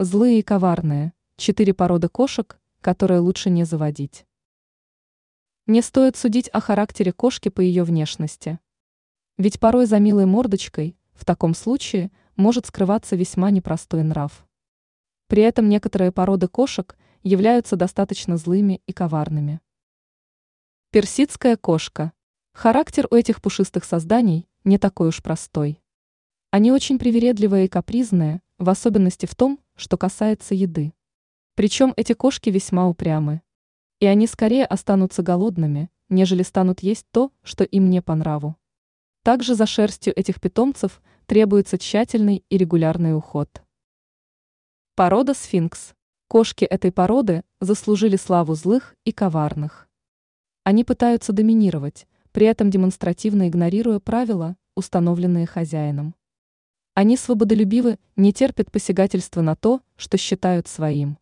Злые и коварные. Четыре породы кошек, которые лучше не заводить. Не стоит судить о характере кошки по ее внешности. Ведь порой за милой мордочкой, в таком случае, может скрываться весьма непростой нрав. При этом некоторые породы кошек являются достаточно злыми и коварными. Персидская кошка. Характер у этих пушистых созданий не такой уж простой. Они очень привередливые и капризные, в особенности в том, что касается еды. Причем эти кошки весьма упрямы. И они скорее останутся голодными, нежели станут есть то, что им не по нраву. Также за шерстью этих питомцев требуется тщательный и регулярный уход. Порода сфинкс. Кошки этой породы заслужили славу злых и коварных. Они пытаются доминировать, при этом демонстративно игнорируя правила, установленные хозяином. Они свободолюбивы, не терпят посягательства на то, что считают своим.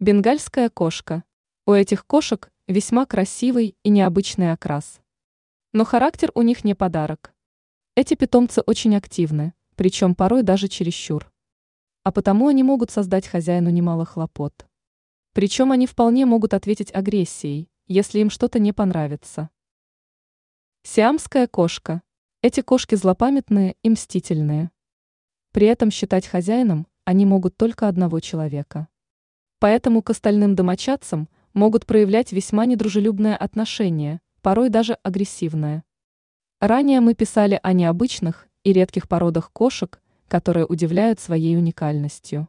Бенгальская кошка. У этих кошек весьма красивый и необычный окрас. Но характер у них не подарок. Эти питомцы очень активны, причем порой даже чересчур. А потому они могут создать хозяину немало хлопот. Причем они вполне могут ответить агрессией, если им что-то не понравится. Сиамская кошка. Эти кошки злопамятные и мстительные. При этом считать хозяином они могут только одного человека. Поэтому к остальным домочадцам могут проявлять весьма недружелюбное отношение, порой даже агрессивное. Ранее мы писали о необычных и редких породах кошек, которые удивляют своей уникальностью.